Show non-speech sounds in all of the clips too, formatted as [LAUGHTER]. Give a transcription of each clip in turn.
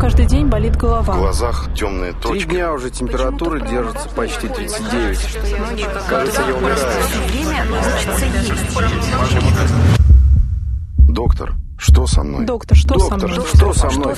каждый день болит голова. В глазах темные точки. Три дня уже температура держится почти 39. Кажется, я умираю. Доктор, что со мной? Доктор, что со Доктор, мной? что со мной?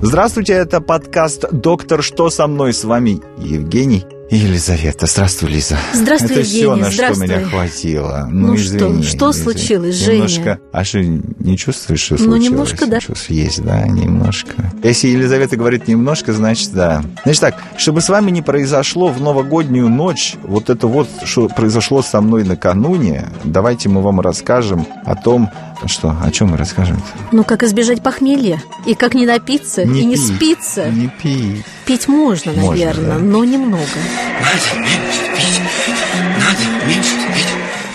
Здравствуйте, это подкаст «Доктор, что со мной?» С вами Евгений Елизавета. Здравствуй, Лиза. Здравствуй, Это Евгений, все, на здравствуй. что меня хватило. Ну, Ну извини, что, что извини. случилось, Женя? Немножко... А что, не чувствуешь, что Ну, случилось? немножко, да. Чувств есть, да, немножко. Если Елизавета говорит немножко, значит, да. Значит так, чтобы с вами не произошло в новогоднюю ночь, вот это вот, что произошло со мной накануне, давайте мы вам расскажем о том, что, о чем мы расскажем? Ну, как избежать похмелья? И как не напиться, и не пить, спиться? Не пить. Пить можно, Можно, наверное, да. но немного.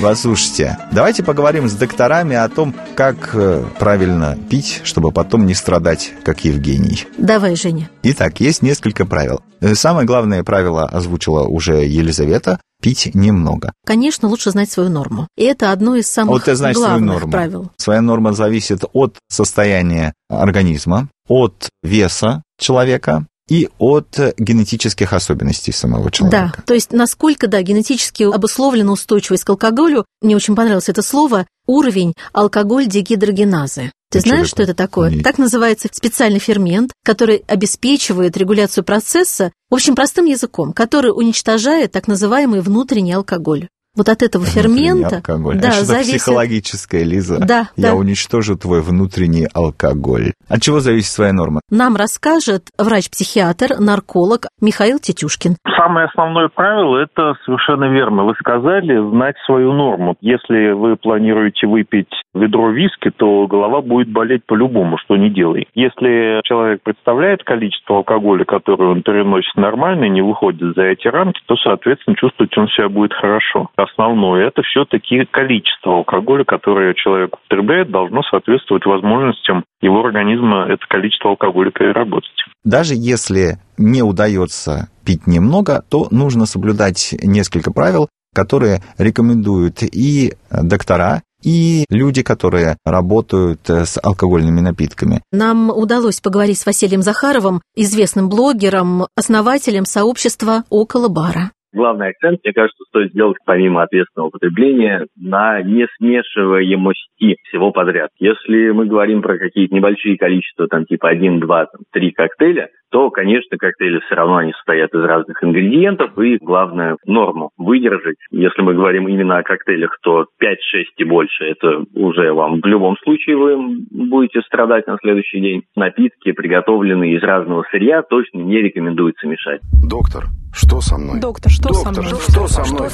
Послушайте, давайте поговорим с докторами о том, как э, правильно пить, чтобы потом не страдать, как Евгений. Давай, Женя. Итак, есть несколько правил. Э, Самое главное правило озвучила уже Елизавета – пить немного. Конечно, лучше знать свою норму. И это одно из самых Вот ты знаешь свою главных норму. правил. Своя норма зависит от состояния организма, от веса человека и от генетических особенностей самого Да, человека. то есть насколько, да, генетически обусловлена устойчивость к алкоголю, мне очень понравилось это слово, уровень алкоголь-дегидрогеназы. Ты А что знаешь, что это такое? Нет. Так называется специальный фермент, который обеспечивает регуляцию процесса, в общем, простым языком, который уничтожает так называемый внутренний алкоголь. Вот от этого фермента алкоголь. да, а что-то зависит... психологическое, Лиза. Да, Я да. уничтожу твой внутренний алкоголь. От чего зависит своя норма? Нам расскажет врач-психиатр, нарколог Михаил Тетюшкин. Самое основное правило – это совершенно верно. Вы сказали знать свою норму. Если вы планируете выпить ведро виски, то голова будет болеть по-любому, что не делай. Если человек представляет количество алкоголя, которое он переносит нормально и не выходит за эти рамки, то, соответственно, чувствовать он себя будет хорошо. Основное – это все-таки количество алкоголя, которое человек употребляет, должно соответствовать возможностям его организма это количество алкоголя переработать. Даже если не удается пить немного, то нужно соблюдать несколько правил, которые рекомендуют и доктора, и люди, которые работают с алкогольными напитками. Нам удалось поговорить с Василием Захаровым, известным блогером, основателем сообщества «Около бара». Главный акцент, мне кажется, стоит сделать помимо ответственного потребления на несмешиваемости всего подряд. Если мы говорим про какие-то небольшие количества, там типа 1, 2, там, 3 коктейля, то, конечно, коктейли все равно они состоят из разных ингредиентов, и главное норму выдержать. Если мы говорим именно о коктейлях, то 5, 6 и больше, это уже вам в любом случае вы будете страдать на следующий день. Напитки, приготовленные из разного сырья, точно не рекомендуется мешать. Доктор, что со мной? Доктор, что со Доктор, мной? что со мной?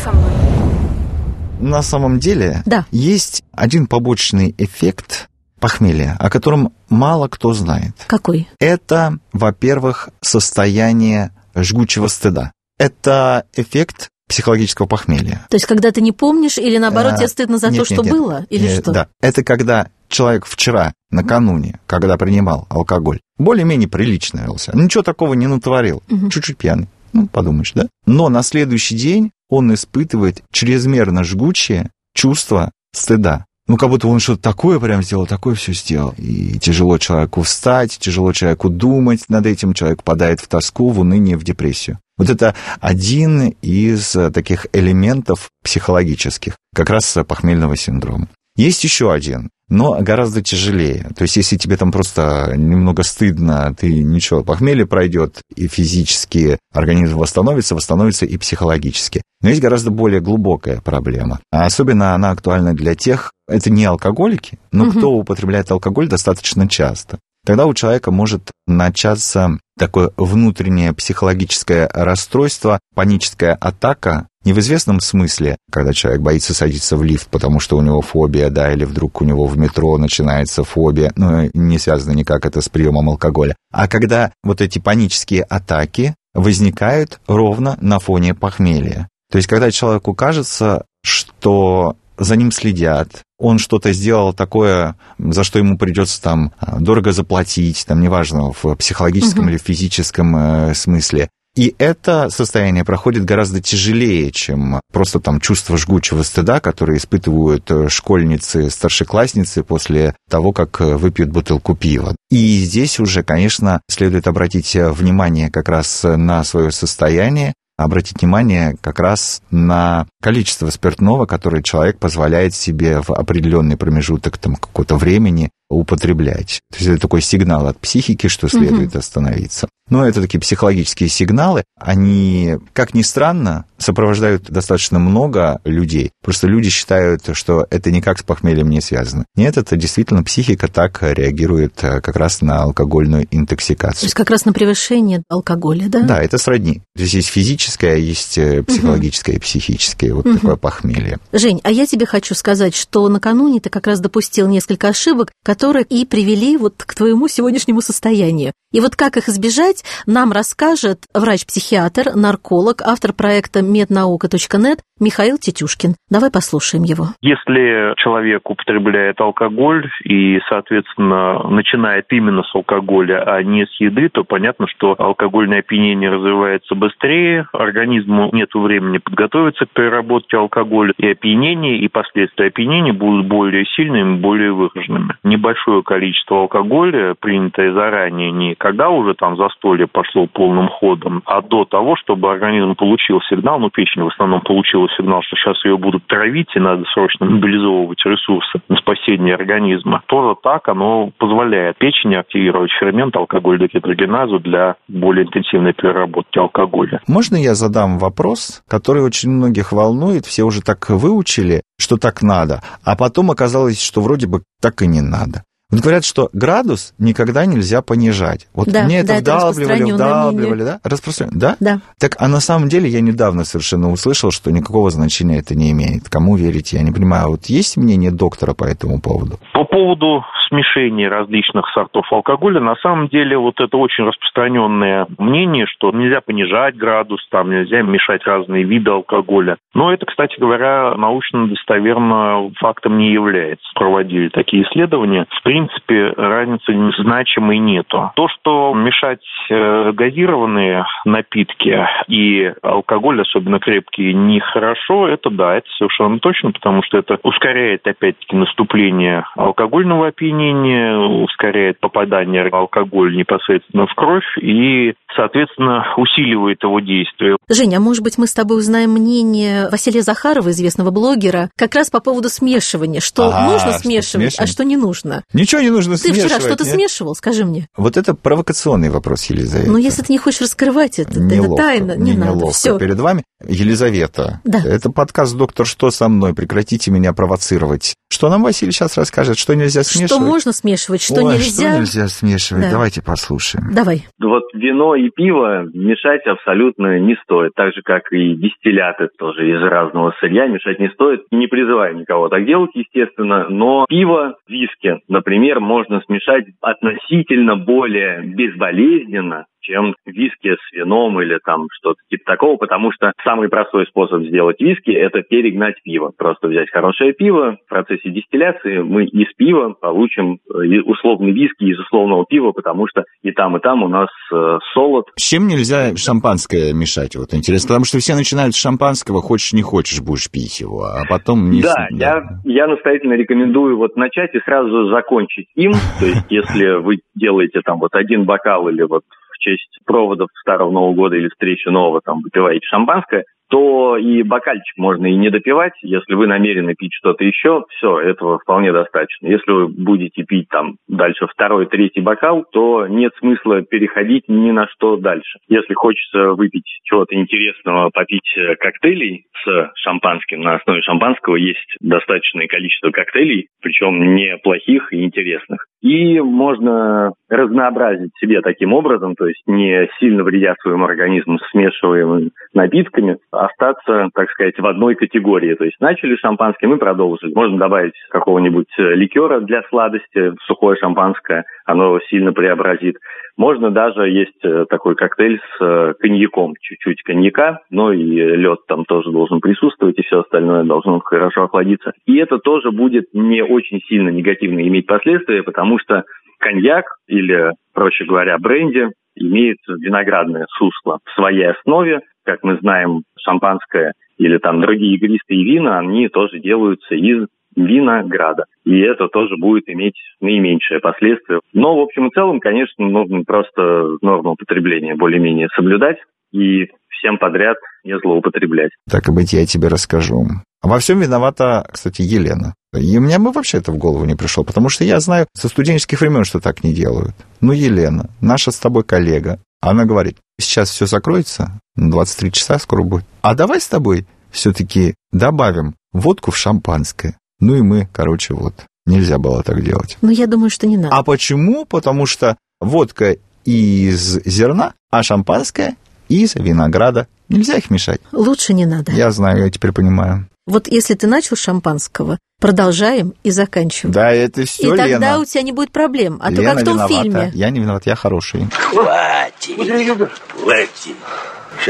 На самом деле Да. есть один побочный эффект похмелья, о котором мало кто знает. Какой? Это, во-первых, состояние жгучего стыда. Это эффект психологического похмелья. То есть, когда ты не помнишь, или наоборот, А, тебе стыдно за нет, то, что нет, нет. было, или Э, что? Да. Это когда человек вчера, накануне, когда принимал алкоголь, более-менее прилично велся. Ничего такого не натворил. Мгм. Чуть-чуть пьяный. Ну, подумаешь, да? Но на следующий день он испытывает чрезмерно жгучее чувство стыда. Ну, как будто он что-то такое прям сделал, такое все сделал. И тяжело человеку встать, тяжело человеку думать над этим, человек падает в тоску, в уныние, в депрессию. Вот это один из э, таких элементов психологических, как раз похмельного синдрома. Есть еще один, но гораздо тяжелее. То есть, если тебе там просто немного стыдно, ты ничего, похмелье пройдет, и физически организм восстановится, восстановится и психологически. Но есть гораздо более глубокая проблема. А особенно она актуальна для тех, это не алкоголики, но Мгм. кто употребляет алкоголь достаточно часто. Тогда у человека может начаться такое внутреннее психологическое расстройство, паническая атака, не в известном смысле, когда человек боится садиться в лифт, потому что у него фобия, да, или вдруг у него в метро начинается фобия, ну, не связано никак это с приемом алкоголя, а когда вот эти панические атаки возникают ровно на фоне похмелья. То есть, когда человеку кажется, что за ним следят, он что-то сделал такое, за что ему придется там дорого заплатить, там неважно, в психологическом Мгм. или физическом э, смысле. И это состояние проходит гораздо тяжелее, чем просто там чувство жгучего стыда, которое испытывают э, школьницы, старшеклассницы после того, как э, выпьют бутылку пива. И здесь уже, конечно, следует обратить внимание как раз на свое состояние, обратить внимание как раз на количество спиртного, которое человек позволяет себе в определенный промежуток там, какого-то времени употреблять. То есть это такой сигнал от психики, что следует угу. остановиться. Но это такие психологические сигналы, они, как ни странно, сопровождают достаточно много людей. Просто люди считают, что это никак с похмельем не связано. Нет, это действительно психика так реагирует э, как раз на алкогольную интоксикацию. То есть как раз на превышение алкоголя, да? Да, это сродни. Здесь есть физическое, есть э, психологическое угу. и психическое. Вот угу. такое похмелье. Жень, а я тебе хочу сказать, что накануне ты как раз допустил несколько ошибок, которые и привели вот к твоему сегодняшнему состоянию. И вот как их избежать, нам расскажет врач-психиатр, нарколог, автор проекта меднаука.нет Михаил Тетюшкин. Давай послушаем его. Если человек употребляет алкоголь и, соответственно, начинает именно с алкоголя, а не с еды, то понятно, что алкогольное опьянение развивается быстрее, организму нет времени подготовиться к переработке алкоголя, и опьянение, и последствия опьянения будут более сильными, более выраженными. Небольшое количество алкоголя, принятое заранее, не когда уже там застолье пошло полным ходом, а до того, чтобы организм получил сигнал, ну, печень в основном получила сигнал, что сейчас ее будут травить, и надо срочно мобилизовывать ресурсы на спасение организма. Тоже так оно позволяет печени активировать фермент алкоголь-дегидрогеназу для более интенсивной переработки алкоголя. Можно я задам вопрос, который очень многих волнует, все уже так выучили, что так надо, а потом оказалось, что вроде бы так и не надо. Вот говорят, что градус никогда нельзя понижать. Вот да, мне это да, вдалбливали, это вдалбливали, да? Распространено, да? Да. Так, а на самом деле я недавно совершенно услышал, что никакого значения это не имеет. Кому верить, я не понимаю. Вот есть мнение доктора по этому поводу? По поводу смешения различных сортов алкоголя, на самом деле вот это очень распространенное мнение, что нельзя понижать градус, там нельзя мешать разные виды алкоголя. Но это, кстати говоря, научно достоверно фактом не является. Проводили такие исследования. В принципе, разницы значимой нету. То, что мешать э, газированные напитки и алкоголь, особенно крепкий, нехорошо, это да, это совершенно точно, потому что это ускоряет, опять-таки, наступление алкогольного опьянения, ускоряет попадание алкоголя непосредственно в кровь и, соответственно, усиливает его действие. Женя, а может быть, мы с тобой узнаем мнение Василия Захарова, известного блогера, как раз по поводу смешивания, что а, нужно смешивать, что а что не нужно. Ничего не нужно Ты смешивать. Ты вчера что-то нет? смешивал, скажи мне. Вот это провокационный вопрос, Елизавета. Ну, если ты не хочешь раскрывать это, неловко, это тайна, не надо. Неловко Все. перед вами. Елизавета, да. это подкаст «Доктор, что со мной?» Прекратите меня провоцировать. Что нам Василий сейчас расскажет? Что нельзя смешивать? Что можно смешивать, что Ой, нельзя? что нельзя смешивать? Да. Давайте послушаем. Давай. Вот вино и пиво мешать абсолютно не стоит. Так же, как и дистилляты тоже из разного сырья мешать не стоит. Не призываю никого так делать, естественно. Но пиво, виски, например, можно смешать относительно более безболезненно, чем виски с вином или там что-то типа такого, потому что самый простой способ сделать виски – это перегнать пиво. Просто взять хорошее пиво, в процессе дистилляции мы из пива получим э, условный виски из условного пива, потому что и там, и там у нас э, солод. С чем нельзя шампанское мешать? Вот интересно, потому что все начинают с шампанского, хочешь не хочешь, будешь пить его, а потом не... Да, да. Я, я настоятельно рекомендую вот начать и сразу закончить им, то есть [LAUGHS] если вы делаете там вот один бокал или вот честь проводов Старого Нового года или встречи нового, там, выпиваете шампанское, то и бокальчик можно и не допивать. Если вы намерены пить что-то еще, все, этого вполне достаточно. Если вы будете пить там дальше второй, третий бокал, то нет смысла переходить ни на что дальше. Если хочется выпить чего-то интересного, попить э, коктейлей с шампанским, на основе шампанского есть достаточное количество коктейлей, причем неплохих и интересных. И можно разнообразить себе таким образом, то есть не сильно вредя своему организму смешиваемыми напитками, остаться, так сказать, в одной категории. То есть начали шампанским и продолжили. Можно добавить какого-нибудь э, ликера для сладости, сухое шампанское, оно сильно преобразит. Можно даже есть э, такой коктейль с э, коньяком, чуть-чуть коньяка, но и лед там тоже должен присутствовать, и все остальное должно хорошо охладиться. И это тоже будет не очень сильно негативно иметь последствия, потому что коньяк или, проще говоря, бренди имеет виноградное сусло в своей основе. Как мы знаем, шампанское или там другие игристые вина, они тоже делаются из винограда. И это тоже будет иметь наименьшее последствие. Но, в общем и целом, конечно, нужно просто норму употребления более-менее соблюдать и всем подряд не злоупотреблять. Так и быть, я тебе расскажу. Во всем виновата, кстати, Елена. И у меня бы вообще это в голову не пришло, потому что я знаю со студенческих времен, что так не делают. Ну, Елена, наша с тобой коллега, она говорит, сейчас все закроется, 23 часа скоро будет. А давай с тобой все-таки добавим водку в шампанское. Ну и мы, короче, вот, нельзя было так делать. Ну, я думаю, что не надо. А почему? Потому что водка из зерна, а шампанское из винограда. Нельзя их мешать. Лучше не надо. Я знаю, я теперь понимаю. Вот если ты начал с шампанского, продолжаем и заканчиваем. Да, это все и Лена. тогда у тебя не будет проблем. А Лена то как в том виновата. фильме. Я не виноват, я хороший. Хватит. Хватит.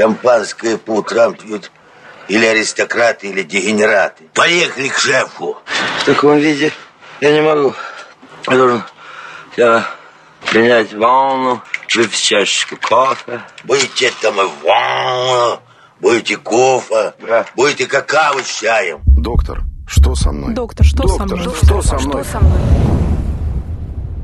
Шампанское по утрам пьют или аристократы, или дегенераты. Поехали к шефу. В таком виде я не могу. Я должен я принять ванну, выпить чашечку кофе. Будете там и ванну, будете кофе, Да. будете какао с чаем. Доктор, что со мной? Доктор, что со Доктор, мной? что со мной? Что со мной?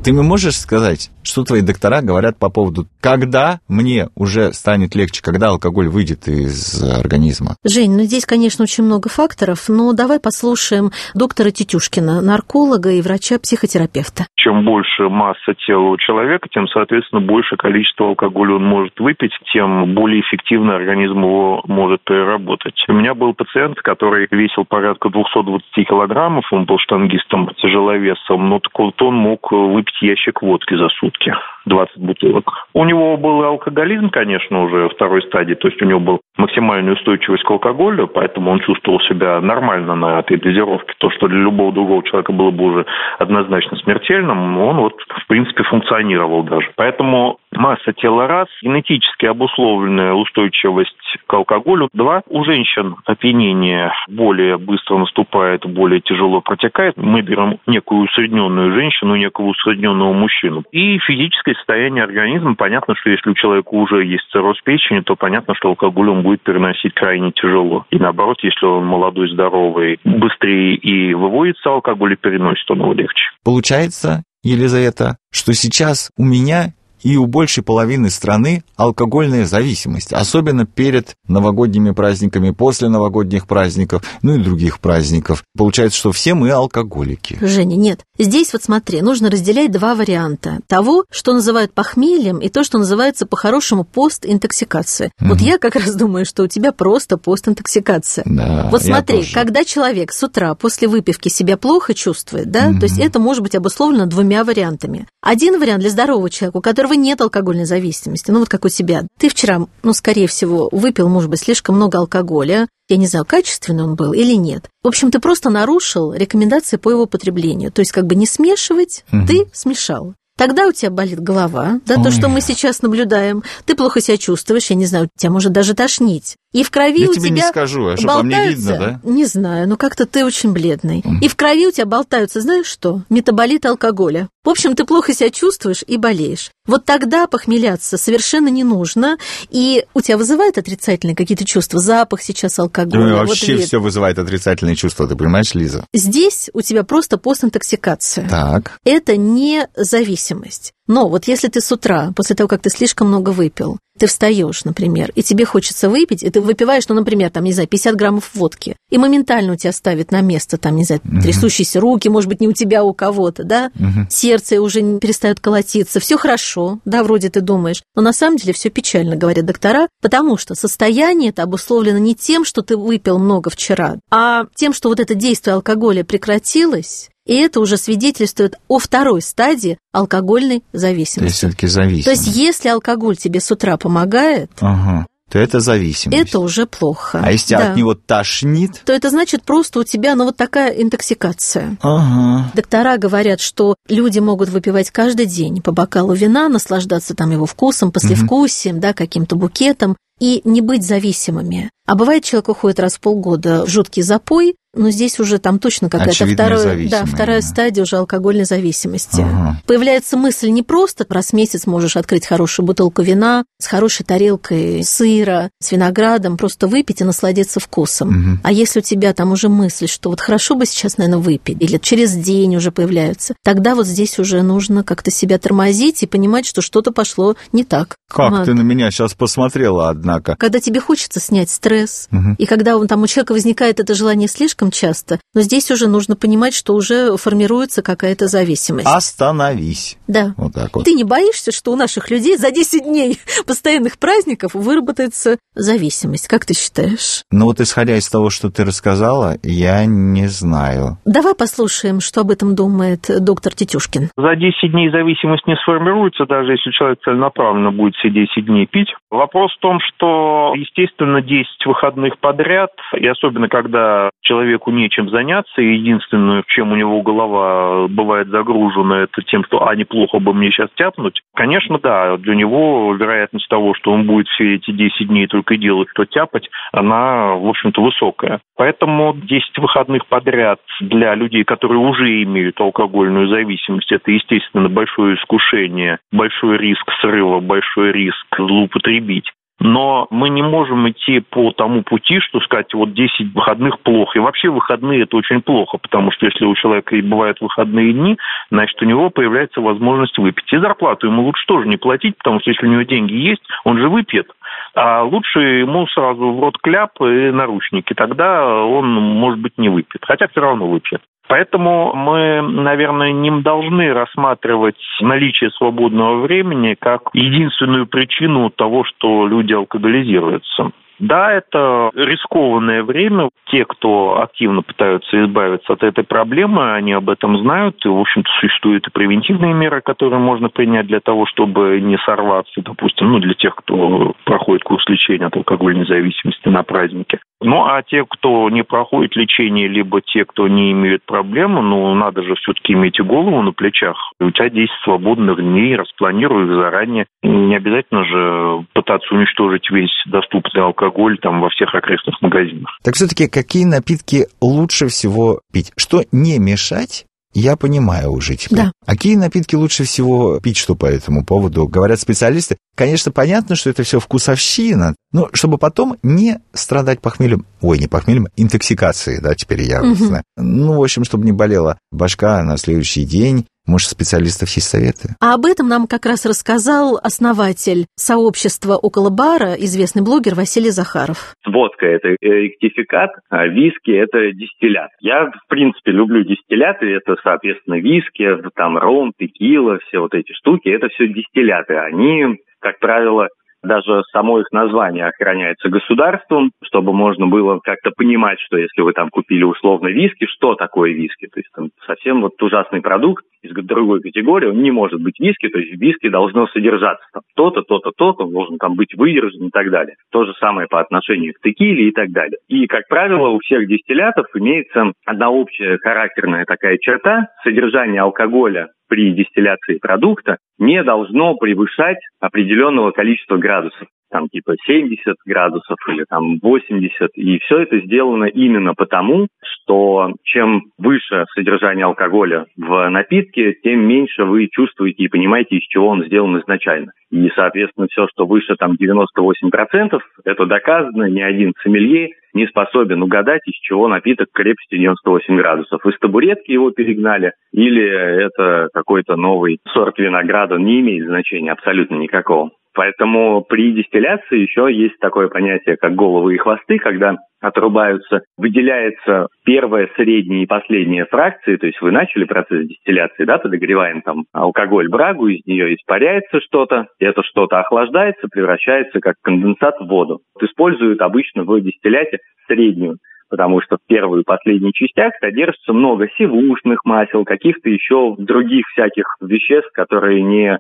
Ты мне можешь сказать, что твои доктора говорят по поводу, когда мне уже станет легче, когда алкоголь выйдет из организма? Жень, ну здесь, конечно, очень много факторов, но давай послушаем доктора Тетюшкина, нарколога и врача-психотерапевта. Чем больше масса тела у человека, тем, соответственно, больше количество алкоголя он может выпить, тем более эффективно организм его может переработать. У меня был пациент, который весил порядка 220 килограммов, он был штангистом, тяжеловесом, но так вот он мог выпить ящик водки за сутки. 20 бутылок. У него был алкоголизм, конечно, уже второй стадии, то есть у него была максимальная устойчивость к алкоголю, поэтому он чувствовал себя нормально на этой дозировке. То, что для любого другого человека было бы уже однозначно смертельным, он вот, в принципе, функционировал даже. Поэтому масса тела раз, генетически обусловленная устойчивость к алкоголю два. У женщин опьянение более быстро наступает, более тяжело протекает. Мы берем некую усредненную женщину, некого усредненного мужчину. И физическое состояние организма. Понятно, что если у человека уже есть цирроз печени, то понятно, что алкоголь он будет переносить крайне тяжело. И наоборот, если он молодой, здоровый, быстрее и выводится алкоголь и переносит, он его легче. Получается, Елизавета, что сейчас у меня и у большей половины страны алкогольная зависимость, особенно перед новогодними праздниками, после новогодних праздников, ну и других праздников. Получается, что все мы алкоголики. Женя, нет. Здесь вот смотри, нужно разделять два варианта. Того, что называют похмельем, и то, что называется по-хорошему постинтоксикация. Вот я как раз думаю, что у тебя просто постинтоксикация. Да, вот смотри, когда человек с утра после выпивки себя плохо чувствует, да, то есть это может быть обусловлено двумя вариантами. Один вариант для здорового человека, у которого нет алкогольной зависимости, ну вот как у тебя. Ты вчера, ну, скорее всего, выпил, может быть, слишком много алкоголя, я не знаю, качественный он был или нет. В общем, ты просто нарушил рекомендации по его потреблению. То есть как бы не смешивать, ты смешал. Тогда у тебя болит голова, да, то, Ой. что мы сейчас наблюдаем. Ты плохо себя чувствуешь, я не знаю, тебя может даже тошнить. И в крови Я у тебе не тебя скажу, а что, по мне болтаются- видно, да? Не знаю, но как-то ты очень бледный. И в крови у тебя болтаются, знаешь что? Метаболит алкоголя. В общем, ты плохо себя чувствуешь и болеешь. Вот тогда похмеляться совершенно не нужно. И у тебя вызывает отрицательные какие-то чувства? Запах сейчас алкоголя. Ну, вот вообще вид. все вызывает отрицательные чувства, ты понимаешь, Лиза? Здесь у тебя просто постинтоксикация. Так. Это не зависимость. Но вот если ты с утра, после того, как ты слишком много выпил, ты встаешь, например, и тебе хочется выпить, и ты выпиваешь, ну, например, там, не знаю, 50 граммов водки, и моментально у тебя ставит на место, там, не знаю, трясущиеся руки, может быть, не у тебя, а у кого-то, да, сердце уже не перестает колотиться, все хорошо, да, вроде ты думаешь, но на самом деле все печально, говорят доктора, потому что состояние это обусловлено не тем, что ты выпил много вчера, а тем, что вот это действие алкоголя прекратилось, и это уже свидетельствует о второй стадии алкогольной То есть зависимости. все-таки зависимость. То есть, если алкоголь тебе с утра помогает, Ага. То это зависимость. это уже плохо. А если Да. от него тошнит? то это значит просто у тебя, ну, вот такая интоксикация. Ага. Доктора говорят, что люди могут выпивать каждый день по бокалу вина, наслаждаться там его вкусом, послевкусием, да, каким-то букетом, и не быть зависимыми. А бывает, человек уходит раз в полгода в жуткий запой, но здесь уже там точно какая-то вторая, да, вторая стадия уже алкогольной зависимости. Ага. Появляется мысль не просто раз в месяц можешь открыть хорошую бутылку вина с хорошей тарелкой сыра, с виноградом, просто выпить и насладиться вкусом. Угу. А если у тебя там уже мысль, что вот хорошо бы сейчас, наверное, выпить, или через день уже появляются, тогда вот здесь уже нужно как-то себя тормозить и понимать, что что-то пошло не так. Как вот. ты на меня сейчас посмотрела, однако? Когда тебе хочется снять стресс, угу. и когда он, там у человека возникает это желание слишком часто, но здесь уже нужно понимать, что уже формируется какая-то зависимость. Остановись. Да. Вот так вот. Ты не боишься, что у наших людей за 10 дней [LAUGHS] постоянных праздников выработается зависимость? Как ты считаешь? Ну вот исходя из того, что ты рассказала, я не знаю. Давай послушаем, что об этом думает доктор Тетюшкин. За 10 дней зависимость не сформируется, даже если человек целенаправленно будет все 10 дней пить. Вопрос в том, что, естественно, 10 выходных подряд, и особенно когда человеку нечем заняться, и единственное, чем у него голова бывает загружена, это тем, что, а, неплохо бы мне сейчас тяпнуть. Конечно, да, для него вероятность того, что он будет все эти 10 дней только делать, что тяпать, она, в общем-то, высокая. Поэтому 10 выходных подряд для людей, которые уже имеют алкогольную зависимость, это, естественно, большое искушение, большой риск срыва, большой риск злоупотребить. Но мы не можем идти по тому пути, что сказать, вот 10 выходных плохо. И вообще выходные это очень плохо, потому что если у человека и бывают выходные дни, значит, у него появляется возможность выпить. И зарплату ему лучше тоже не платить, потому что если у него деньги есть, он же выпьет. А лучше ему сразу в рот кляп и наручники. Тогда он, может быть, не выпьет. Хотя все равно выпьет. Поэтому мы, наверное, не должны рассматривать наличие свободного времени как единственную причину того, что люди алкоголизируются. Да, это рискованное время. Те, кто активно пытаются избавиться от этой проблемы, они об этом знают. И, в общем-то, существуют и превентивные меры, которые можно принять для того, чтобы не сорваться, допустим, ну, для тех, кто проходит курс лечения от алкогольной зависимости на празднике. Ну, а те, кто не проходит лечение, либо те, кто не имеют проблемы, ну, надо же все-таки иметь и голову на плечах. У тебя 10 свободных дней, распланируй их заранее. Не обязательно же пытаться уничтожить весь доступный алкоголь там во всех окрестных магазинах. Так все-таки какие напитки лучше всего пить? Что не мешать я понимаю уже теперь. Да. А какие напитки лучше всего пить, что по этому поводу? Говорят специалисты. Конечно, понятно, что это все вкусовщина, но чтобы потом не страдать похмельем, ой, не похмельем, интоксикацией, да, теперь я угу. знаю. Ну, в общем, чтобы не болела башка на следующий день, может, специалистов есть советы? А об этом нам как раз рассказал основатель сообщества около бара, известный блогер Василий Захаров. Водка – это ректификат, а виски – это дистиллят. Я, в принципе, люблю дистилляты, это, соответственно, виски, там ром, текила, все вот эти штуки, это все дистилляты. Они, как правило, даже само их название охраняется государством, чтобы можно было как-то понимать, что если вы там купили условно виски, что такое виски. То есть там совсем вот ужасный продукт из другой категории, он не может быть виски, то есть виски должно содержаться там то-то, то-то, то-то, он должен там быть выдержан и так далее. То же самое по отношению к текиле и так далее. И, как правило, у всех дистиллятов имеется одна общая характерная такая черта – содержание алкоголя при дистилляции продукта не должно превышать определенного количества градусов там типа 70 градусов или там 80. И все это сделано именно потому, что чем выше содержание алкоголя в напитке, тем меньше вы чувствуете и понимаете, из чего он сделан изначально. И, соответственно, все, что выше там 98%, это доказано, ни один сомелье не способен угадать, из чего напиток крепости 98 градусов. Из табуретки его перегнали, или это какой-то новый сорт винограда, не имеет значения абсолютно никакого. Поэтому при дистилляции еще есть такое понятие, как головы и хвосты, когда отрубаются, выделяется первая, средняя и последняя фракции, то есть вы начали процесс дистилляции, да, подогреваем там алкоголь, брагу, из нее испаряется что-то, это что-то охлаждается, превращается как конденсат в воду. Используют обычно в дистилляте среднюю потому что в первой и последней частях содержится много сивушных масел, каких-то еще других всяких веществ, которые не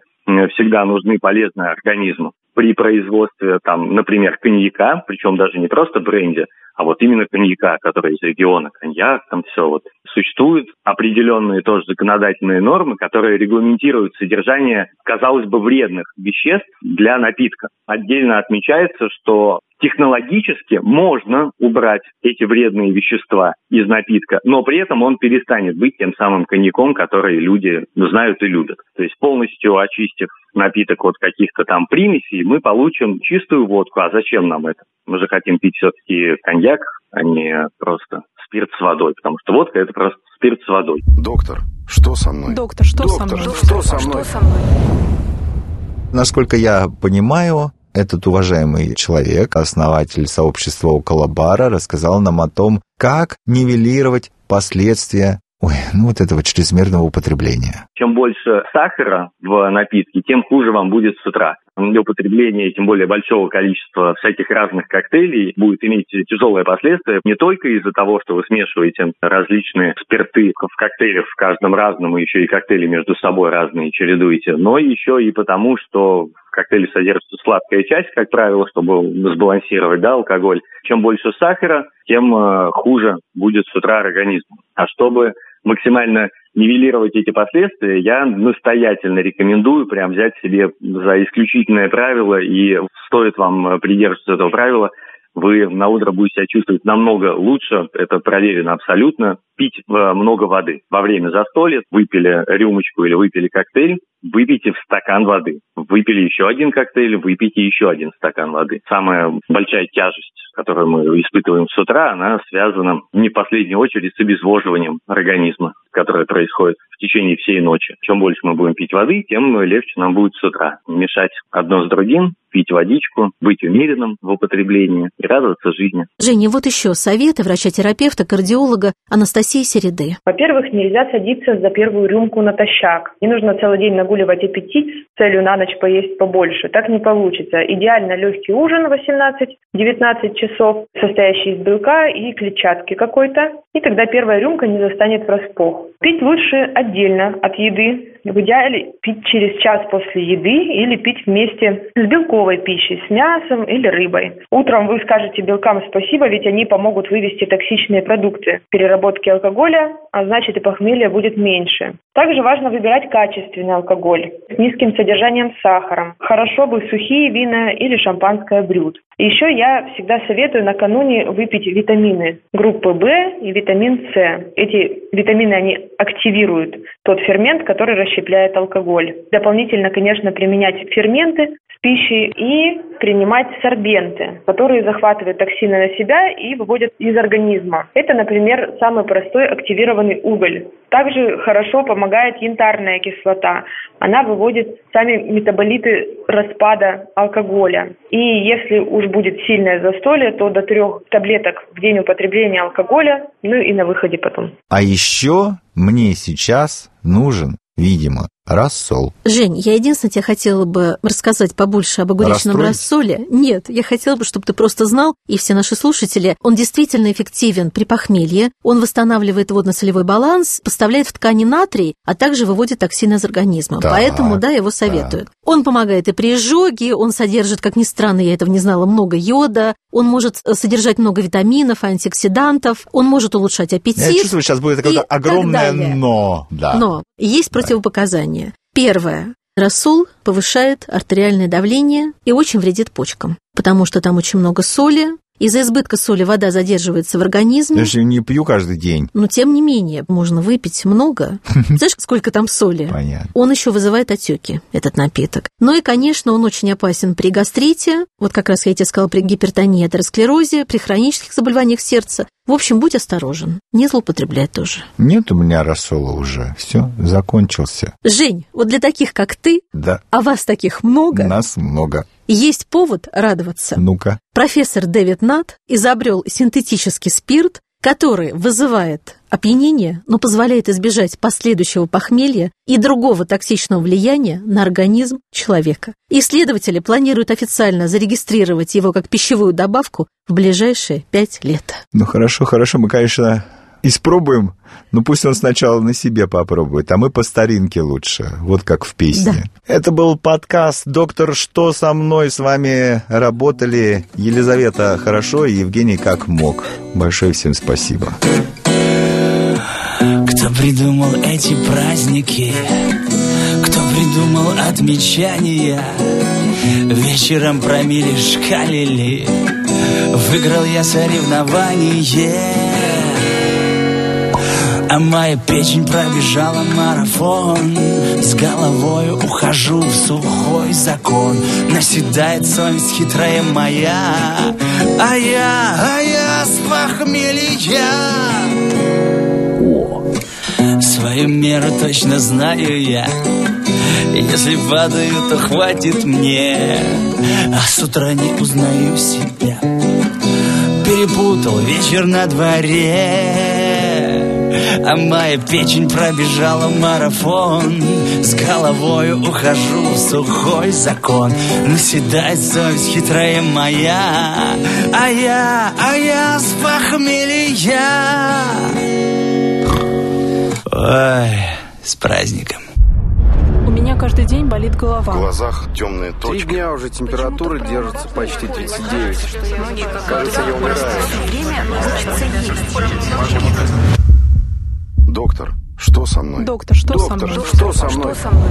всегда нужны полезные организму. При производстве, там, например, коньяка, причем даже не просто бренди, а вот именно коньяка, который из региона, коньяк, там все вот. Существуют определенные тоже законодательные нормы, которые регламентируют содержание, казалось бы, вредных веществ для напитка. Отдельно отмечается, что технологически можно убрать эти вредные вещества из напитка, но при этом он перестанет быть тем самым коньяком, который люди знают и любят. То есть полностью очистив напиток от каких-то там примесей, мы получим чистую водку. А зачем нам это? Мы же хотим пить все-таки коньяк, а не просто спирт с водой, потому что водка это просто спирт с водой. Доктор, что со мной? Доктор, что Доктор, со мной? что со мной? Что со мной? Насколько я понимаю, этот уважаемый человек, основатель сообщества около бара, рассказал нам о том, как нивелировать последствия Ой, ну вот этого чрезмерного употребления. Чем больше сахара в напитке, тем хуже вам будет с утра. Для употребления, тем более большого количества всяких разных коктейлей, будет иметь тяжелые последствия не только из-за того, что вы смешиваете различные спирты в коктейлях в каждом разном, еще и коктейли между собой разные чередуете, но еще и потому, что коктейле содержится сладкая часть, как правило, чтобы сбалансировать да, алкоголь. Чем больше сахара, тем э, хуже будет с утра организму. А чтобы максимально нивелировать эти последствия, я настоятельно рекомендую прям взять себе за исключительное правило, и стоит вам придерживаться этого правила, вы на утро будете себя чувствовать намного лучше, это проверено абсолютно. Пить э, много воды. Во время застолья выпили рюмочку или выпили коктейль, выпейте в стакан воды. Выпили еще один коктейль, выпейте еще один стакан воды. Самая большая тяжесть, которую мы испытываем с утра, она связана не в последнюю очередь с обезвоживанием организма, которое происходит в течение всей ночи. Чем больше мы будем пить воды, тем легче нам будет с утра. Мешать одно с другим, пить водичку, быть умеренным в употреблении и радоваться жизни. Женя, вот еще советы врача-терапевта, кардиолога Анастасии Середы. Во-первых, нельзя садиться за первую рюмку натощак. Не нужно целый день нагуливать аппетит с целью на ночь поесть побольше. Так не получится. Идеально легкий ужин 18-19 часов, состоящий из белка и клетчатки какой-то. И тогда первая рюмка не застанет врасплох. Пить лучше отдельно от еды. В идеале пить через час после еды или пить вместе с белковой пищей, с мясом или рыбой. Утром вы скажете белкам спасибо, ведь они помогут вывести токсичные продукты переработки алкоголя, а значит и похмелья будет меньше. Также важно выбирать качественный алкоголь с низким содержанием сахара. Хорошо бы сухие вина или шампанское брют. Еще я всегда советую накануне выпить витамины группы В и витамин С. Эти витамины, они активируют тот фермент, который расщепляет алкоголь. Дополнительно, конечно, применять ферменты с пищей и принимать сорбенты, которые захватывают токсины на себя и выводят из организма. Это, например, самый простой активированный уголь. Также хорошо помогает янтарная кислота. Она выводит сами метаболиты распада алкоголя. И если уж будет сильное застолье, то до трех таблеток в день употребления алкоголя, ну и на выходе потом. А еще мне сейчас нужен, видимо, рассол. Жень, я единственное тебе хотела бы рассказать побольше об огуречном рассоле. Нет, я хотела бы, чтобы ты просто знал, и все наши слушатели, он действительно эффективен при похмелье, он восстанавливает водно-солевой баланс, поставляет в ткани натрий, а также выводит токсины из организма. Так, Поэтому, да, его советуют. Он помогает и при изжоге, он содержит, как ни странно, я этого не знала, много йода, он может э, содержать много витаминов, антиоксидантов, он может улучшать аппетит. Я чувствую, сейчас будет какое-то так огромное но. Да. Но есть противопоказания. Первое. Рассол повышает артериальное давление и очень вредит почкам, потому что там очень много соли. Из-за избытка соли вода задерживается в организме. Я же не пью каждый день. Но тем не менее, можно выпить много. [LAUGHS] Знаешь, сколько там соли? Понятно. Он еще вызывает отеки, этот напиток. Ну и, конечно, он очень опасен при гастрите, вот как раз я тебе сказала, при гипертонии, атеросклерозе, при хронических заболеваниях сердца. В общем, будь осторожен, не злоупотребляй тоже. Нет у меня рассола уже. Все, закончился. Жень, вот для таких, как ты, Да, а вас таких много, нас много. есть повод радоваться. Ну-ка. Профессор Дэвид Нат изобрел синтетический спирт, который вызывает опьянение, но позволяет избежать последующего похмелья и другого токсичного влияния на организм человека. Исследователи планируют официально зарегистрировать его как пищевую добавку в ближайшие пять лет. Ну хорошо, хорошо, мы, конечно, испробуем, но пусть он сначала на себе попробует, а мы по старинке лучше, вот как в песне. Это был подкаст «Доктор, что со мной?» С вами работали Елизавета Хорошо и Евгений Как Мог. Большое всем спасибо. Кто придумал эти праздники? Кто придумал отмечания? Вечером промили шкалили Выиграл я соревнование а моя печень пробежала марафон. С головой ухожу в сухой закон. Наседает совесть хитрая моя. А я, а я с похмелья. Свою меру точно знаю я. Если падаю, то хватит мне. А с утра не узнаю себя. Перепутал вечер на дворе А моя печень пробежала марафон С головой ухожу в сухой закон Наседает совесть хитрая моя А я, а я с похмелья Ой, с праздником у меня каждый день болит голова. В глазах темные точки. Три дня уже температура держится почти 39. Кажется, я умираю. Доктор, что со мной? Доктор, что Доктор, со мной? что со мной? Что со мной?